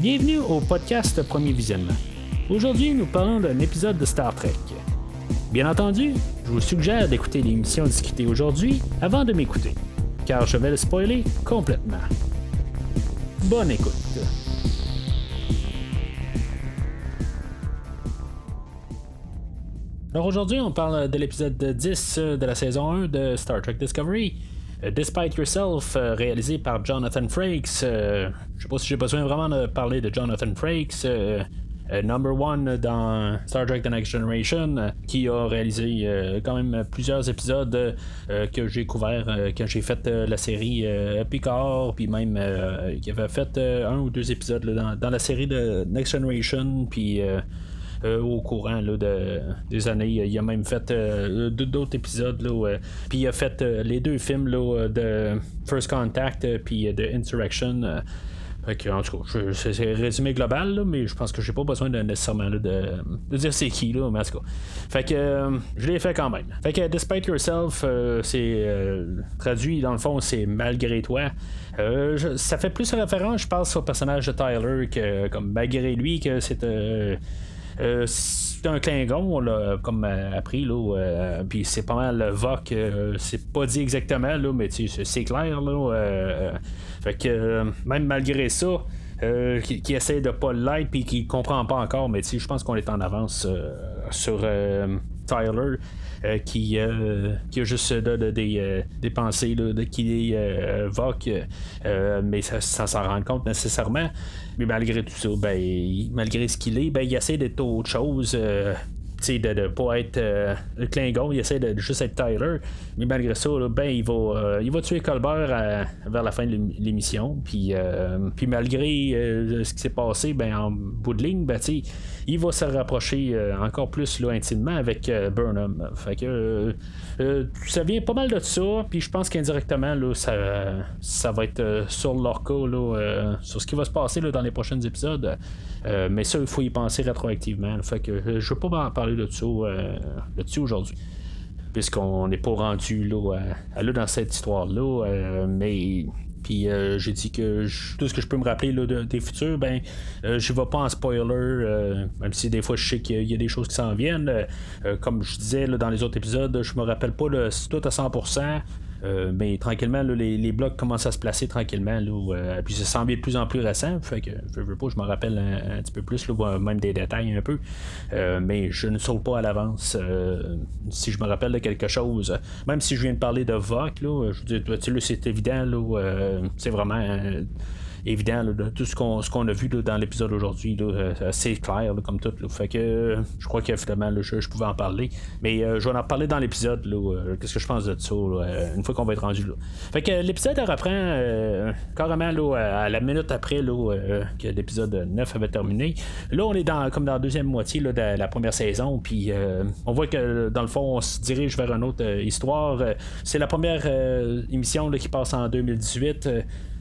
Bienvenue au podcast Premier Visionnement. Aujourd'hui, nous parlons d'un épisode de Star Trek. Bien entendu, je vous suggère d'écouter l'émission discutée aujourd'hui avant de m'écouter, car je vais le spoiler complètement. Bonne écoute. Alors aujourd'hui, on parle de l'épisode 10 de la saison 1 de Star Trek Discovery. Euh, Despite Yourself, euh, réalisé par Jonathan Frakes. Euh, pas si j'ai besoin vraiment de parler de Jonathan Frakes. number one dans Star Trek The Next Generation, qui a réalisé quand même plusieurs épisodes que j'ai couverts quand j'ai fait la série Picard, puis même qui avait fait un ou deux épisodes dans, dans, la série de Next Generation, puis euh, au courant là, de, des années. Il a même fait euh, d'autres épisodes. Là, euh, puis il a fait les deux films là, de First Contact puis de Insurrection. En tout cas, c'est résumé global, mais je pense que j'ai pas besoin de, nécessairement de, dire c'est qui, là, mais en tout cas. Fait que je l'ai fait quand même. Fait que Despite Yourself, c'est traduit dans le fond, c'est malgré toi. ça fait plus référence, je pense, au personnage de Tyler que comme malgré lui que c'est euh, c'est un Klingon, on l'a comme euh, appris, là. Euh, puis c'est pas mal Voc, c'est pas dit exactement, là, mais c'est clair, là. fait que même malgré ça, qui, essaie de pas l'être puis qui comprend pas encore, mais je pense qu'on est en avance sur Tyler. qui, qui a juste des, des, pensées de, qui évoque, mais ça, sans s'en rendre compte nécessairement. Mais malgré tout ça, ben, malgré ce qu'il est, ben, il essaie d'être autre chose. Euh, de ne pas être euh, le Klingon, il essaie de juste être Tyler. Mais malgré ça, ben, il, va, euh, il va tuer Colbert vers la fin de l'émission. Puis, puis malgré ce qui s'est passé, ben, en bout de ligne, ben, il va se rapprocher encore plus là, intimement avec Burnham. Fait que ça vient pas mal de ça. Puis je pense qu'indirectement, là, ça, va être sur leur cas, là, sur ce qui va se passer là, dans les prochains épisodes. mais ça, il faut y penser rétroactivement. Fait que je ne veux pas en parler de ça euh, aujourd'hui puisqu'on n'est pas rendu là, dans cette histoire-là. Euh, mais puis euh, j'ai dit que tout ce que je peux me rappeler là, des futurs, ben je vais pas en spoiler, même si des fois je sais qu'il y a des choses qui s'en viennent. comme je disais dans les autres épisodes, je me rappelle pas là, tout à 100%. Euh, mais tranquillement, les, blocs commencent à se placer tranquillement. Là, euh, puis ça semble de plus en plus récent. Fait que je veux pas, je me rappelle un, petit peu plus, là, même des détails un peu. Euh, mais je ne saute pas à l'avance si je me rappelle de quelque chose. Même si je viens de parler de VOC, là, je veux dire, c'est évident, là, c'est vraiment évident de tout ce qu'on, a vu dans l'épisode aujourd'hui. Euh, c'est clair comme tout. Fait que je crois qu'effectivement je, je, pouvais en parler. Mais euh, je vais en parler dans l'épisode. Euh, qu'est-ce que je pense de ça une fois qu'on va être rendu là. Fait que l'épisode reprend carrément à la minute après que l'épisode 9 avait terminé. Là, on est dans, comme dans la deuxième moitié de la première saison. Puis on voit que dans le fond, on se dirige vers une autre histoire. c'est la première émission qui passe en 2018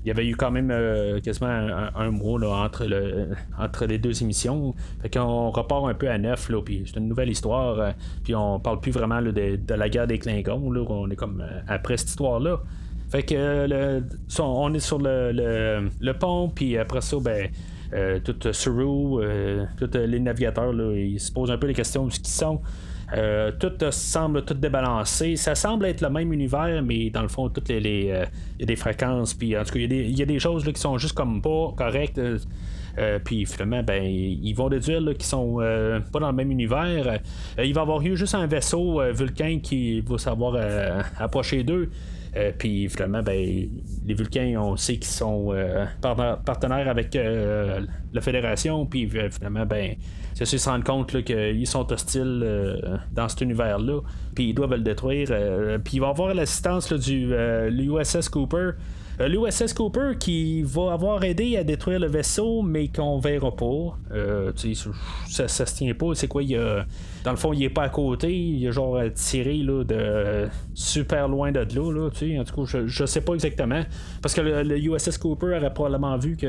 il y avait eu quand même euh, quasiment un, mois entre, le, entre les deux émissions. Fait qu'on repart un peu à neuf, là, puis c'est une nouvelle histoire. Euh, puis on parle plus vraiment de, la guerre des Klingons, là, on est comme euh, après cette histoire-là. Fait que le, on est sur le, le, pont, puis après ça, ben. tout Suru, tous les navigateurs, là, ils se posent un peu les questions de ce qu'ils sont. Euh, tout semble tout débalancé. Ça semble être le même univers, mais dans le fond, toutes les, euh, y a des fréquences, puis en tout cas, il y, a des choses là, qui sont juste comme pas correctes. Euh, puis finalement, ben, ils vont déduire qu'ils sont pas dans le même univers. il va y avoir eu juste un vaisseau Vulcain qui va savoir approcher d'eux. Puis finalement, ben, les Vulcains, on sait qu'ils sont partenaires avec la Fédération. Puis finalement, ben, c'est se rendre compte qu'ils sont hostiles euh, dans cet univers-là, puis ils doivent le détruire. Euh, puis il va avoir l'assistance du l'USS euh, Cooper. L'USS Cooper qui va avoir aidé à détruire le vaisseau, mais qu'on verra pas. ça, ça se tient pas. C'est quoi, il a dans le fond, il est pas à côté, il est genre tiré là, de super loin de l'eau. Là, en tout cas, je, sais pas exactement. Parce que le, USS Cooper aurait probablement vu que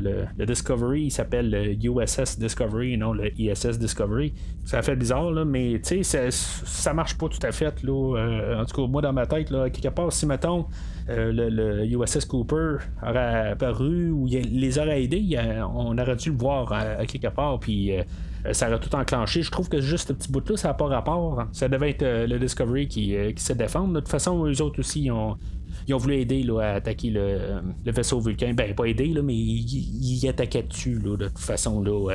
le, Discovery s'appelle le USS Discovery non le ISS Discovery. Ça fait bizarre, là, mais ça, ça marche pas tout à fait. Là, euh, en tout cas, moi dans ma tête, là, quelque part, si mettons le, USS Cooper aurait apparu ou les aurait aidés, on aurait dû le voir à, quelque part, puis ça aurait tout enclenché. Je trouve que juste ce petit bout-là, ça n'a pas rapport. Ça devait être le Discovery qui, se défend. De toute façon, eux autres aussi, ont, ils ont voulu aider là, à attaquer le, vaisseau vulcain. Ben, pas aider, là, mais ils, ils attaquaient dessus, là, de toute façon. Là,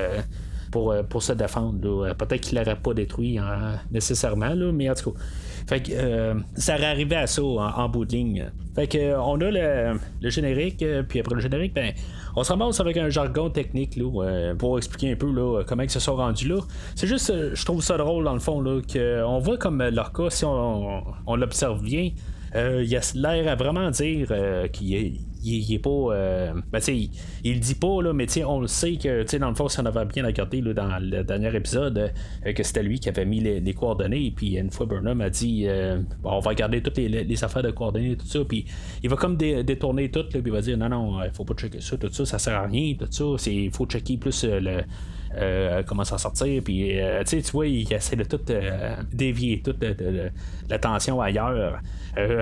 pour, pour se défendre. Peut-être qu'il l'aurait pas détruit hein, nécessairement, là, mais en tout cas. Fait que euh, ça arrivé à ça en, bout de ligne. Fait que euh, on a le, générique, euh, puis après le générique, ben on se ramasse avec un jargon technique là, pour expliquer un peu là, comment ils se sont rendus là. C'est juste, je trouve ça drôle dans le fond, là, qu'on voit comme leur cas, si on, on l'observe bien, il a l'air à vraiment dire qu'il est il, est pas. Euh, ben, il, il, le dit pas, là, mais on le sait que dans le fond, si on avait bien regardé là, dans le dernier épisode, euh, que c'était lui qui avait mis les, coordonnées. Puis une fois, Burnham a dit euh, on va regarder toutes les, affaires de coordonnées, tout ça. Puis il va comme détourner tout, puis il va dire non, non, il faut pas checker ça, tout ça, ça sert à rien, tout ça. Il faut checker plus le euh, commence à sortir. Puis, euh, tu vois, il essaie de tout euh, dévier toute l'attention ailleurs.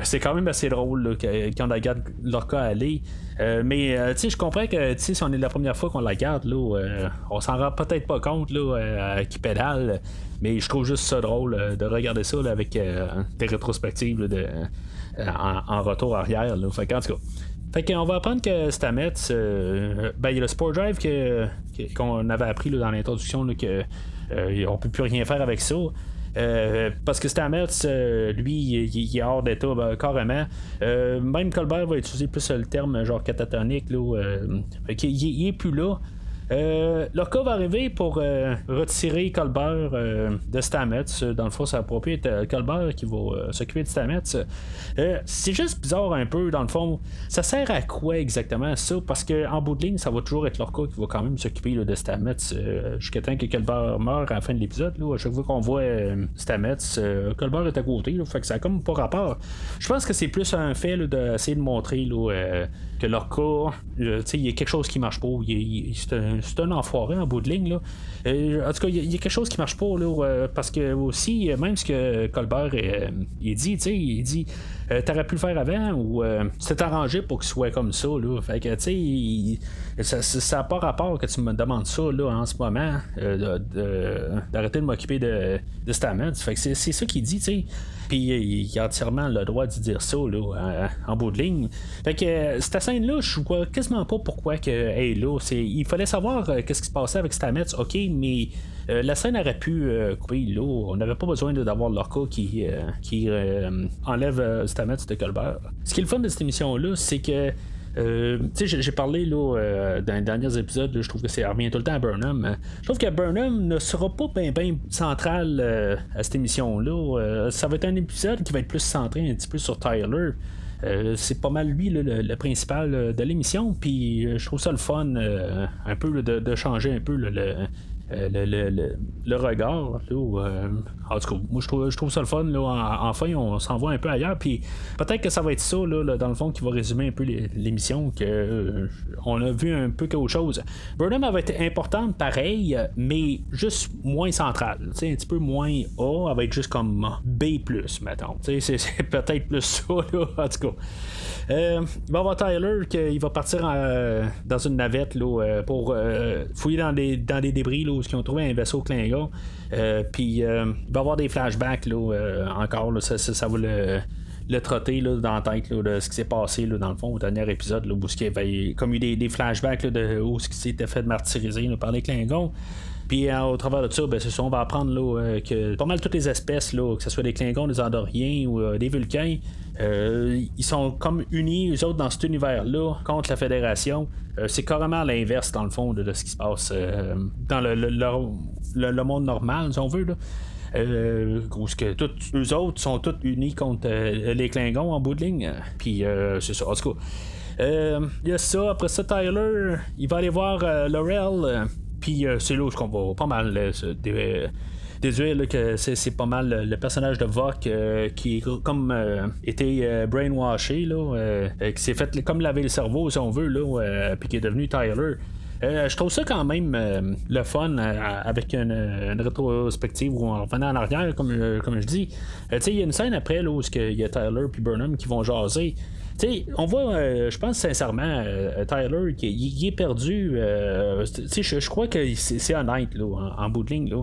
c'est quand même assez drôle quand on regarde leur cas aller. mais je comprends que si on est la première fois qu'on la regarde, là, on s'en rend peut-être pas compte là, qui pédale. Mais je trouve juste ça drôle de regarder ça avec des rétrospectives en, retour arrière. En tout cas, fait qu'on va apprendre que Stamets, euh, ben, il y a le Sport Drive que, qu'on avait appris dans l'introduction qu'on euh, on peut plus rien faire avec ça. Euh, parce que Stamets, lui, il, est hors d'état ben, carrément. même Colbert va utiliser plus le terme genre catatonique. Là, il, est plus là. Euh, Lorca va arriver pour euh, retirer Colbert euh, de Stamets. Dans le fond, ça va être Colbert qui va s'occuper de Stamets. c'est juste bizarre un peu, dans le fond. Ça sert à quoi exactement ça? Parce qu'en bout de ligne, ça va toujours être Lorca qui va quand même s'occuper de Stamets jusqu'à temps que Colbert meurt à la fin de l'épisode. À chaque fois qu'on voit Stamets, Colbert est à côté. fait que ça a comme pas rapport. Je pense que c'est plus un fait d'essayer de montrer que Lorca, il y a quelque chose qui marche pas. c'est un un enfoiré en bout de ligne. Là. Euh, en tout cas, il y, a quelque chose qui marche pas là, euh, parce que aussi, même ce que Colbert euh, il dit, il dit T'aurais pu le faire avant ou c'est arrangé pour qu'il soit comme ça. Là. Fait que tu sais, ça n'a pas rapport que tu me demandes ça là, en ce moment, d'arrêter de, m'occuper de, de Stamets. Fait que c'est, ça qu'il dit, tu sais. Puis il a entièrement le droit de dire ça là, en, bout de ligne. Fait que cette scène-là, je vois quasiment pas pourquoi que est là. il fallait savoir euh, qu'est-ce qui se passait avec Stamets, ok, mais euh, la scène aurait pu euh, couper là. On n'avait pas besoin d'avoir l'orca qui, qui enlève Stamets de Colbert. Ce qui est le fun de cette émission-là, c'est que euh, j'ai parlé là, dans les derniers épisodes, je trouve que c'est revient tout le temps à Burnham. Je trouve que Burnham ne sera pas bien ben central à cette émission-là. ça va être un épisode qui va être plus centré un petit peu sur Tyler. c'est pas mal lui le, principal de l'émission. Puis je trouve ça le fun un peu de, changer un peu le, euh, le, le, regard. Euh, en tout cas, moi je trouve, je trouve ça le fun. Là, enfin, on s'en va un peu ailleurs. Puis peut-être que ça va être ça, là, dans le fond, qui va résumer un peu l'émission. que euh, On a vu un peu quelque chose. Burnham va être importante pareil, mais juste moins centrale. Un petit peu moins A. Elle va être juste comme B, mettons. C'est peut-être plus ça, là, en tout cas. Euh, va voir Tyler qu'il va partir dans une navette là, pour fouiller dans des, dans des débris là, où ils ont trouvé un vaisseau Klingon. Euh, puis euh, il va y avoir des flashbacks là, euh, encore. ça, ça, va le, le trotter là, dans la tête de ce qui s'est passé dans le fond au dernier épisode où il y avait comme eu des, flashbacks de où ce qui s'était fait martyriser par les Klingons. Puis au travers de ça, ben, on va apprendre là, que pas mal toutes les espèces, là, que ce soit des Klingons, des Andoriens ou des Vulcains, euh, ils sont comme unis, eux autres, dans cet univers-là, contre la Fédération. Euh, c'est carrément l'inverse, dans le fond, de, ce qui se passe euh, dans le, le, monde normal, si on veut. Là. que tous eux autres sont tous unis contre les Klingons en bout de ligne. Puis c'est ça. En tout cas, il y a ça. Après ça, Tyler, il va aller voir Laurel. Puis c'est là où qu'on va pas mal déduire que c'est, pas mal le personnage de Vok euh, qui comme euh, euh, brainwashé, là, qui s'est fait comme laver le cerveau, si on veut, là, puis qui est devenu Tyler. je trouve ça quand même le fun avec une, rétrospective où on revenant en arrière, comme, comme je dis. il y a une scène après là, où il y a Tyler et Burnham qui vont jaser. On voit, euh, je pense sincèrement, euh, Tyler, qu'il est perdu. Euh, je, crois que c'est honnête en, bout de ligne.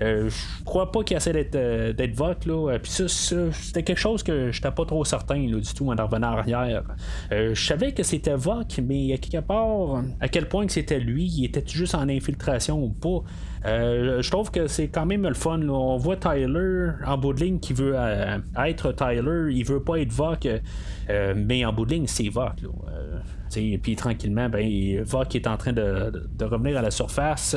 je crois pas qu'il essaie d'être d'être vote. Puis ça, c'était quelque chose que j'étais pas trop certain du tout en revenant en arrière. je savais que c'était Vogue, mais à quelque part, à quel point que c'était lui, il était juste en infiltration ou pas. Je trouve que c'est quand même le fun. On voit Tyler en bout de ligne qui veut être Tyler, il veut pas être Vogue, mais en bout de ligne, c'est et puis tranquillement, ben, Vok est en train de, revenir à la surface.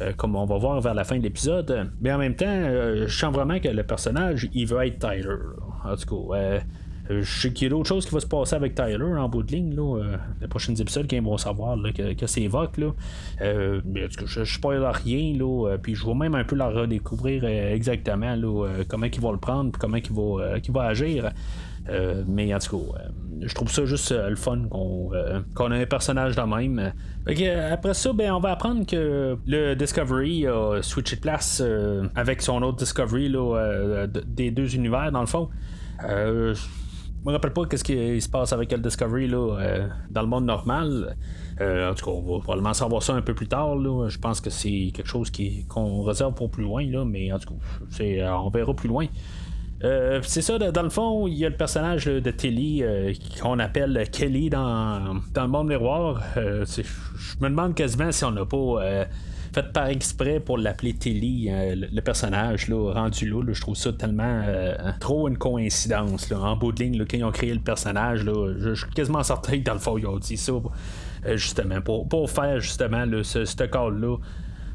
Euh, comme on va voir vers la fin de l'épisode. Mais en même temps, euh, je sens vraiment que le personnage, il veut être Tyler. En tout cas, euh, je sais qu'il y a d'autres choses qui vont se passer avec Tyler en bout de ligne. Là, les prochains épisodes, quand ils vont savoir que, c'est Vok. Là. mais en tout cas, je spoil rien. Là, puis je vais même un peu leur redécouvrir exactement comment ils vont le prendre comment ils vont, va agir. Euh, mais en tout cas, euh, je trouve ça juste euh, le fun qu'on ait un personnage de même. après ça, ben, on va apprendre que le Discovery a switché de place avec son autre Discovery là, des deux univers, dans le fond. Je me rappelle pas qu'est-ce qui se passe avec le Discovery là, dans le monde normal. en tout cas, on va probablement savoir ça un peu plus tard. Je pense que c'est quelque chose qu'on réserve pour plus loin, là, mais en tout cas, on verra plus loin. Euh, c'est ça, dans le fond, il y a le personnage de Tilly euh, qu'on appelle Kelly dans, dans le monde miroir. Euh, je me demande quasiment si on n'a pas fait par exprès pour l'appeler Tilly, le, personnage là, rendu là, je trouve ça tellement trop une coïncidence. en bout de ligne, quand ils ont créé le personnage, je, suis quasiment certain que dans le fond, ils ont dit ça justement pour, pour faire justement ce, ce call-là.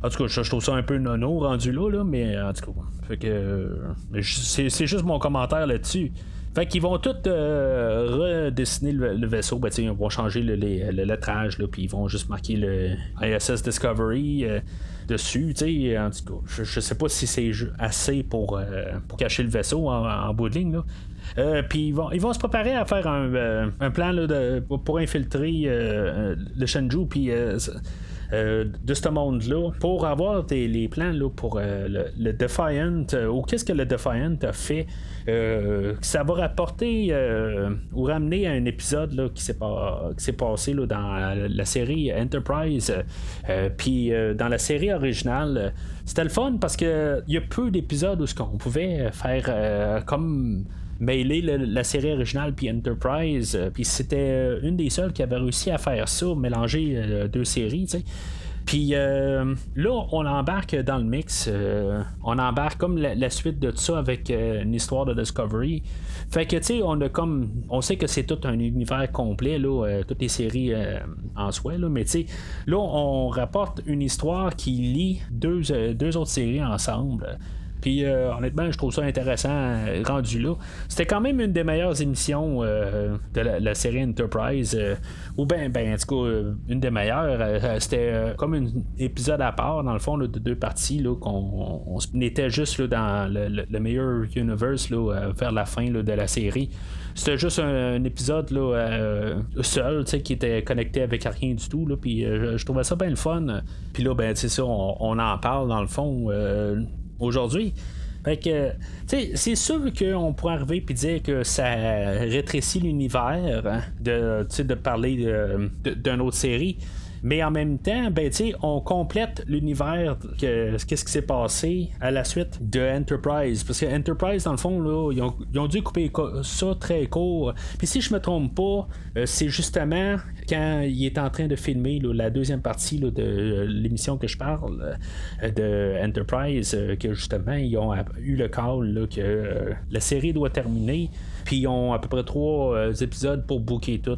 En tout cas, je, trouve ça un peu nono rendu là, là mais en tout cas. Fait que. c'est, juste mon commentaire là-dessus. Fait qu'ils vont tous euh, redessiner le, vaisseau. Ben, ils vont changer le, lettrage, puis ils vont juste marquer le ISS Discovery euh, dessus. En tout cas, je, sais pas si c'est assez pour, euh, pour cacher le vaisseau en, bout de ligne. puis ils vont, ils vont se préparer à faire un, plan de, pour infiltrer le Shenzhou. Puis euh, de ce monde-là pour avoir des, les plans là, pour euh, le, Defiant euh, ou qu'est-ce que le Defiant a fait. ça va rapporter ou ramener à un épisode là, qui s'est, pas, passé là, dans la, série Enterprise. Puis dans la série originale, c'était le fun parce que il y a peu d'épisodes où qu'on pouvait faire comme mêler la série originale puis Enterprise. Euh, puis c'était euh, une des seules qui avait réussi à faire ça, mélanger euh, deux séries. Puis là, on embarque dans le mix. on embarque comme la, suite de ça avec une histoire de Discovery. Fait que, tu sais, on a comme. On sait que c'est tout un univers complet, là, toutes les séries en soi, là, mais tu sais, là, on rapporte une histoire qui lie deux, deux autres séries ensemble. Puis euh, honnêtement, je trouve ça intéressant euh, rendu là. C'était quand même une des meilleures émissions euh, de la, série Enterprise. ou bien, ben, en tout cas, une des meilleures. C'était comme un épisode à part, dans le fond, de deux parties, là, qu'on on, était juste là, dans le, meilleur universe là, vers la fin de la série. C'était juste un, épisode là, seul, qui était connecté avec rien du tout. Là, puis je, trouvais ça bien le fun. Puis là, ben, ça, on, on, en parle dans le fond aujourd'hui. Fait que, c'est sûr qu'on pourrait arriver et dire que ça rétrécit l'univers hein, de, de parler d'une autre série. Mais en même temps, ben, on complète l'univers, qu'est-ce qui s'est passé à la suite de Enterprise. Parce que Enterprise, dans le fond, là, ils, ont, dû couper ça très court. Puis si je me trompe pas, euh, c'est justement quand il est en train de filmer la deuxième partie de l'émission que je parle euh, de Enterprise, euh, que justement, ils ont eu le call que la série doit terminer. Puis ils ont à peu près trois épisodes pour booker tout.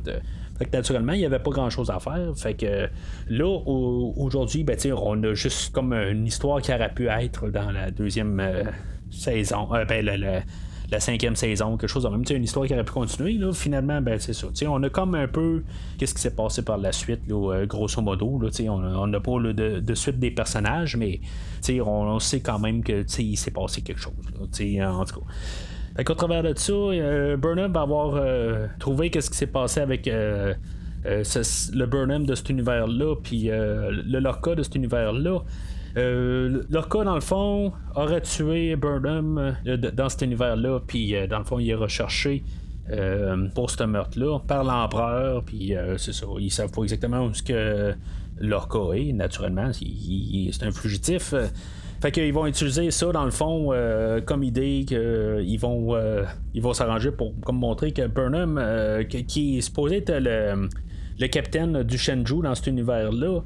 Naturellement, il n'y avait pas grand chose à faire. Fait que là, aujourd'hui, ben, on a juste comme une histoire qui aurait pu être dans la deuxième euh, saison. Euh, ben, la, cinquième saison, quelque chose de même. une histoire qui aurait pu continuer. Là, finalement, ben, c'est ça. on a comme un peu qu'est-ce qui s'est passé par la suite, euh, grosso modo. On n'a pas de, suite des personnages, mais on, on, sait quand même que il s'est passé quelque chose. En tout cas. Fait travers de ça, euh, Burnham va avoir euh, trouvé qu'est-ce qui s'est passé avec euh, le Burnham de cet univers-là, puis le Lorca de cet univers-là. Lorca, dans le fond, aurait tué Burnham dans cet univers-là, puis dans le fond, il a recherché pour ce meurtre-là par l'empereur, puis c'est ça, ils savent pas exactement où ce que Lorca est, naturellement, c'est un fugitif. Fait qu'ils vont utiliser ça dans le fond euh, comme idée qu'ils euh, vont euh, ils vont s'arranger pour comme montrer que Burnham qui est supposé être le, le capitaine du Shenzhou dans cet univers là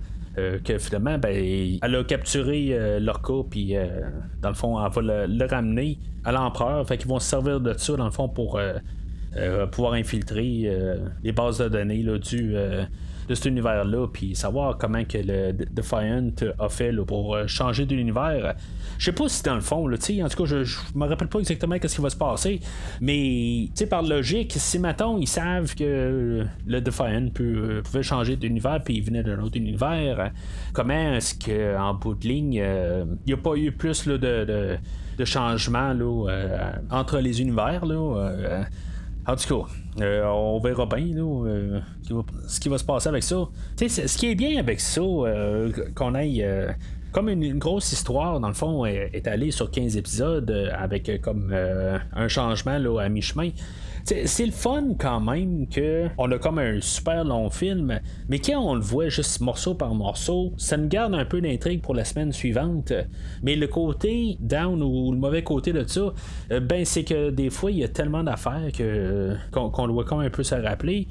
que finalement ben, elle a capturé Lorca puis dans le fond elle va le, ramener à l'empereur. Fait qu'ils vont se servir de ça dans le fond pour pouvoir infiltrer les bases de données là, du de cet univers-là, puis savoir comment que le Defiant a fait pour euh, changer de l'univers. Je sais pas si dans le fond, là, en tout cas, je, me rappelle pas exactement ce qui va se passer, mais par logique, si maintenant ils savent que le Defiant euh, pouvait changer d'univers puis il venait d'un autre univers, comment est-ce qu'en bout de ligne, euh, il n'y a pas eu plus de, de, changements entre les univers? Là, en tout cas, euh, on verra bien euh, ce qui va se passer avec ça. ce qui est bien avec ça, euh, qu'on aille comme une, grosse histoire, dans le fond, est, allée sur 15 épisodes avec comme un changement là, à mi-chemin c'est le fun quand même que on a comme un super long film, mais quand on le voit juste morceau par morceau, ça nous garde un peu d'intrigue pour la semaine suivante. Mais le côté down ou le mauvais côté de ça, euh, ben c'est que des fois il y a tellement d'affaires qu'on doit quand même un peu se rappeler.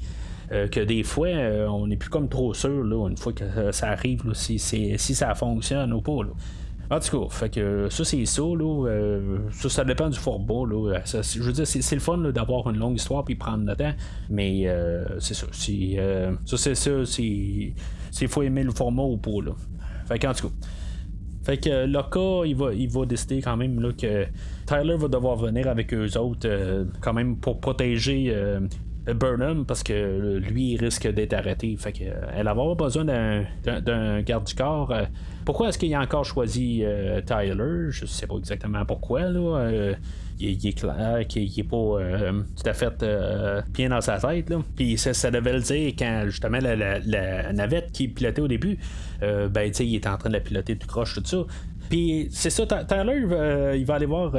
Euh, que des fois, euh, on n'est plus comme trop sûr, là, une fois que ça arrive, si, si ça fonctionne ou pas. Là. En tout cas, fait que ça c'est ça, là. Euh, ça, ça dépend du format, là. je veux dire, c'est, le fun d'avoir une longue histoire puis prendre le temps. Mais euh, c'est ça. Euh, ça c'est ça, c'est. Faut aimer le format ou pas là. Fait tout cas. Fait que Loka, il va, il va décider quand même que Tyler va devoir venir avec eux autres quand même pour protéger Burnham parce que lui il risque d'être arrêté. Fait qu'elle va avoir besoin d'un, garde du corps. Pourquoi est-ce qu'il a encore choisi euh, Tyler? Je sais pas exactement pourquoi. Là. Euh, il, est clair qu'il n'est pas euh, tout à fait bien dans sa tête. Là. Puis ça, devait le dire quand justement la, navette qui pilotait au début, ben il était en train de la piloter tout croche, tout ça. Puis c'est ça, Tyler, il va aller voir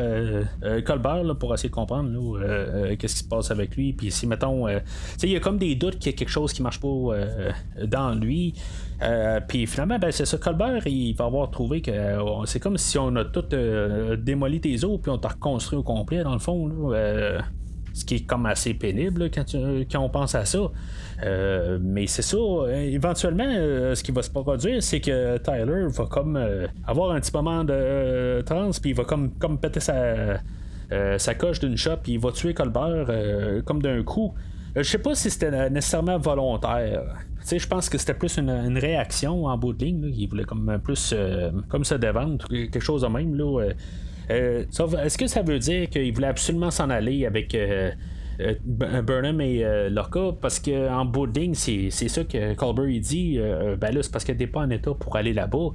Colbert pour essayer de comprendre qu'est-ce qui se passe avec lui. Puis si, mettons, il y a comme des doutes qu'il y a quelque chose qui marche pas dans lui. Euh, puis finalement, ben, c'est ça. Colbert, il va avoir trouvé que euh, c'est comme si on a tout euh, démoli tes os, puis on t'a reconstruit au complet, dans le fond. Ce qui est comme assez pénible quand, on pense à ça. mais c'est ça, éventuellement, ce qui va se produire, c'est que Tyler va comme avoir un petit moment de trans, puis il va comme, comme péter sa, sa coche d'une shop, puis il va tuer Colbert comme d'un coup. Je sais pas si c'était nécessairement volontaire je pense que c'était plus une, réaction en bout de ligne. Il voulait comme plus euh, comme se dévendre, quelque chose de même. Là, euh, euh, est-ce que ça veut dire qu'il voulait absolument s'en aller avec Burnham et Lorca? Parce qu'en bout de c'est, ça que Colbert il dit. ben là, c'est parce qu'elle n'est pas en état pour aller là-bas.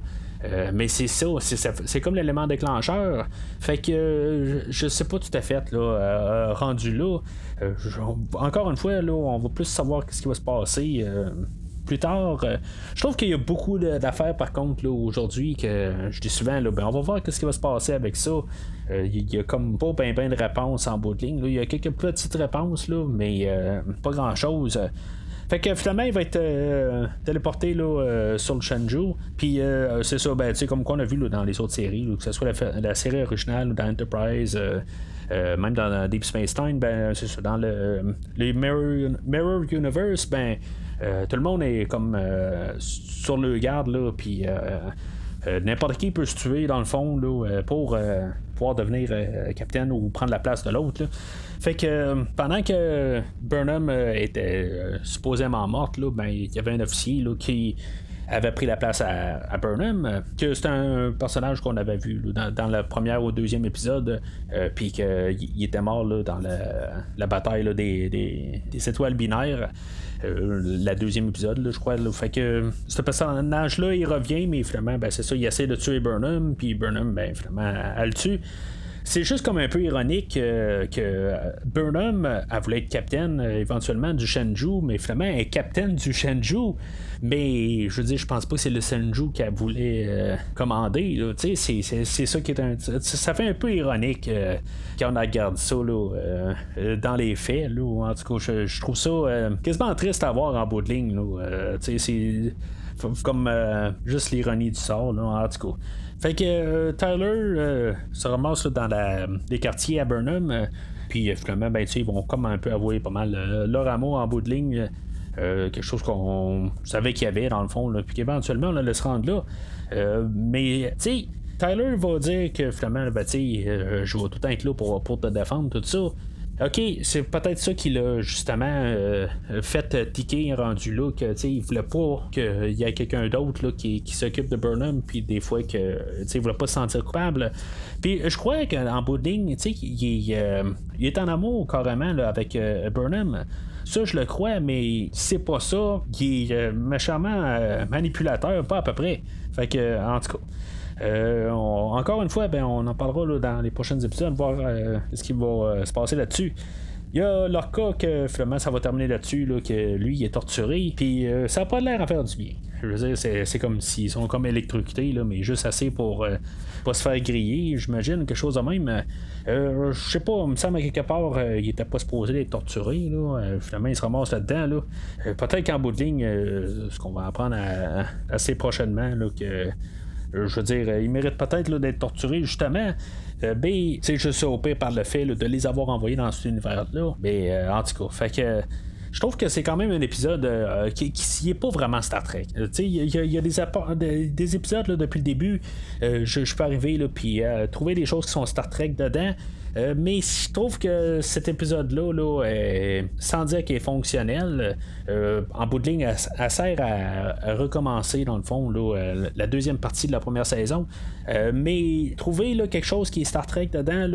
mais c'est ça, c'est, comme l'élément déclencheur. Fait que je sais pas tout à fait là, rendu là. encore une fois, là, on va plus savoir ce qui va se passer plus tard. Euh, je trouve qu'il y a beaucoup d'affaires par contre aujourd'hui que je dis souvent là, ben, on va voir ce qui va se passer avec ça. Euh, il y a comme pas bien ben de réponses en bout de ligne. Il y a quelques petites réponses là, mais euh, pas grand chose. Fait que finalement, il va être téléporté là, sur le Shenzhou. Puis c'est ça, ben, comme qu'on a vu là, dans les autres séries, que ce soit la, série originale ou dans Enterprise. même dans Deep Space Time, ben, c'est ça, dans le, Mirror, Mirror Universe, ben, tout le monde est comme euh, sur le garde, là, puis euh, n'importe qui peut se tuer dans le fond là, pour pouvoir devenir capitaine ou prendre la place de l'autre. Fait que pendant que Burnham était supposément morte, là, ben, il y avait un officier qui avait pris la place à, Burnham, que c'est un personnage qu'on avait vu dans, le premier ou deuxième épisode, puis qu'il était mort dans la, bataille des, des, étoiles binaires. Euh, la deuxième épisode, je crois. Fait que ce personnage-là, il revient, mais finalement, ben, c'est ça, il essaie de tuer Burnham, puis Burnham, ben, finalement, elle le tue. C'est juste comme un peu ironique euh, que Burnham a voulu être capitaine éventuellement du Shenzhou, mais finalement elle est capitaine du Shenzhou. Mais je veux dire, je pense pas que c'est le Shenzhou qu'elle voulait commander. C'est, c'est, ça qui est un. Ça fait un peu ironique quand on regarde ça dans les faits. en tout cas, je, trouve ça quasiment triste à voir en bout de ligne. c'est comme juste l'ironie du sort, là, en tout cas. Fait que euh, Tyler euh, se ramasse dans les quartiers à Burnham. Euh, puis finalement, ben, ils vont comme un peu avouer pas mal leur amour en bout de ligne. quelque chose qu'on savait qu'il y avait dans le fond, puis qu'éventuellement on allait se rendre là. mais tu sais, Tyler va dire que finalement, ben, je vais tout être là pour, pour te défendre, tout ça. OK, c'est peut-être ça qui l'a justement euh, fait ticker rendu là, que il voulait pas qu'il y ait quelqu'un d'autre qui, qui s'occupe de Burnham, puis des fois que il voulait pas se sentir coupable. Puis je crois qu'en bout de ligne, il, euh, il, est en amour carrément là, avec euh, Burnham. Ça, je le crois, mais c'est pas ça. Il est méchamment manipulateur, pas à peu près. Fait que, en tout cas. Euh, encore une fois, ben, on en parlera dans les prochains épisodes, voir euh, ce qui va euh, se passer là-dessus. Il y a leur cas que finalement ça va terminer là-dessus, que lui il est torturé, puis ça n'a pas l'air à faire du bien. Je veux dire, c'est, comme s'ils sont comme électrocutés, là, mais juste assez pour pas se faire griller, j'imagine, quelque chose de même. je sais pas, il me semble à quelque part, il était pas supposé être torturé, là. finalement il se ramasse là-dedans. Là. peut-être qu'en bout de ligne, ce qu'on va apprendre assez prochainement, là, que euh, je veux dire, euh, ils méritent peut-être d'être torturés, justement. Euh, B, c'est juste au pire par le fait de les avoir envoyés dans cet univers-là. Mais en tout cas, fait que je trouve que c'est quand même un épisode qui, qui est pas vraiment Star Trek. Il y, a, des, des, épisodes depuis le début, je, peux arriver puis trouver des choses qui sont Star Trek dedans. Euh, mais je trouve que cet épisode-là, là, sans dire qu'il est fonctionnel, euh, en bout de ligne, elle, sert à, recommencer, dans le fond, là, euh, la deuxième partie de la première saison. mais trouver là, quelque chose qui est Star Trek dedans,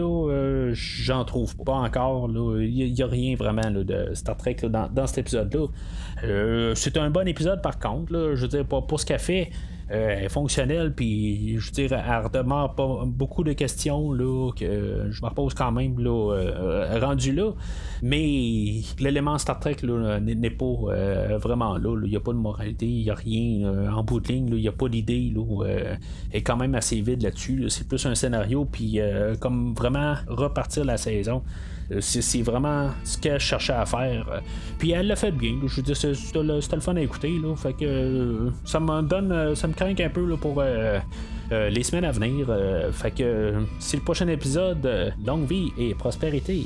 j'en trouve pas encore. Il n'y a, rien vraiment de Star Trek dans, cet épisode-là. c'est un bon épisode, par contre. je veux dire, pour, pour ce qu'elle fait. Euh, est fonctionnelle, puis je veux dire, elle redemande pas beaucoup de questions là, que je me repose quand même là, euh, rendu là. Mais l'élément Star Trek n'est pas euh, vraiment là. Il n'y a pas de moralité, il n'y a rien en bout de ligne, il n'y a pas d'idée. elle est quand même assez vide là-dessus. C'est plus un scénario, puis comme vraiment repartir la saison. Euh, c'est vraiment ce qu'elle cherchait à faire. Puis elle l'a fait bien. Je veux dire, c'était le fun à écouter. Là, fait que euh, ça me donne. Euh, ça me craint un peu pour les semaines à venir. fait que c'est le prochain épisode. longue vie et prospérité.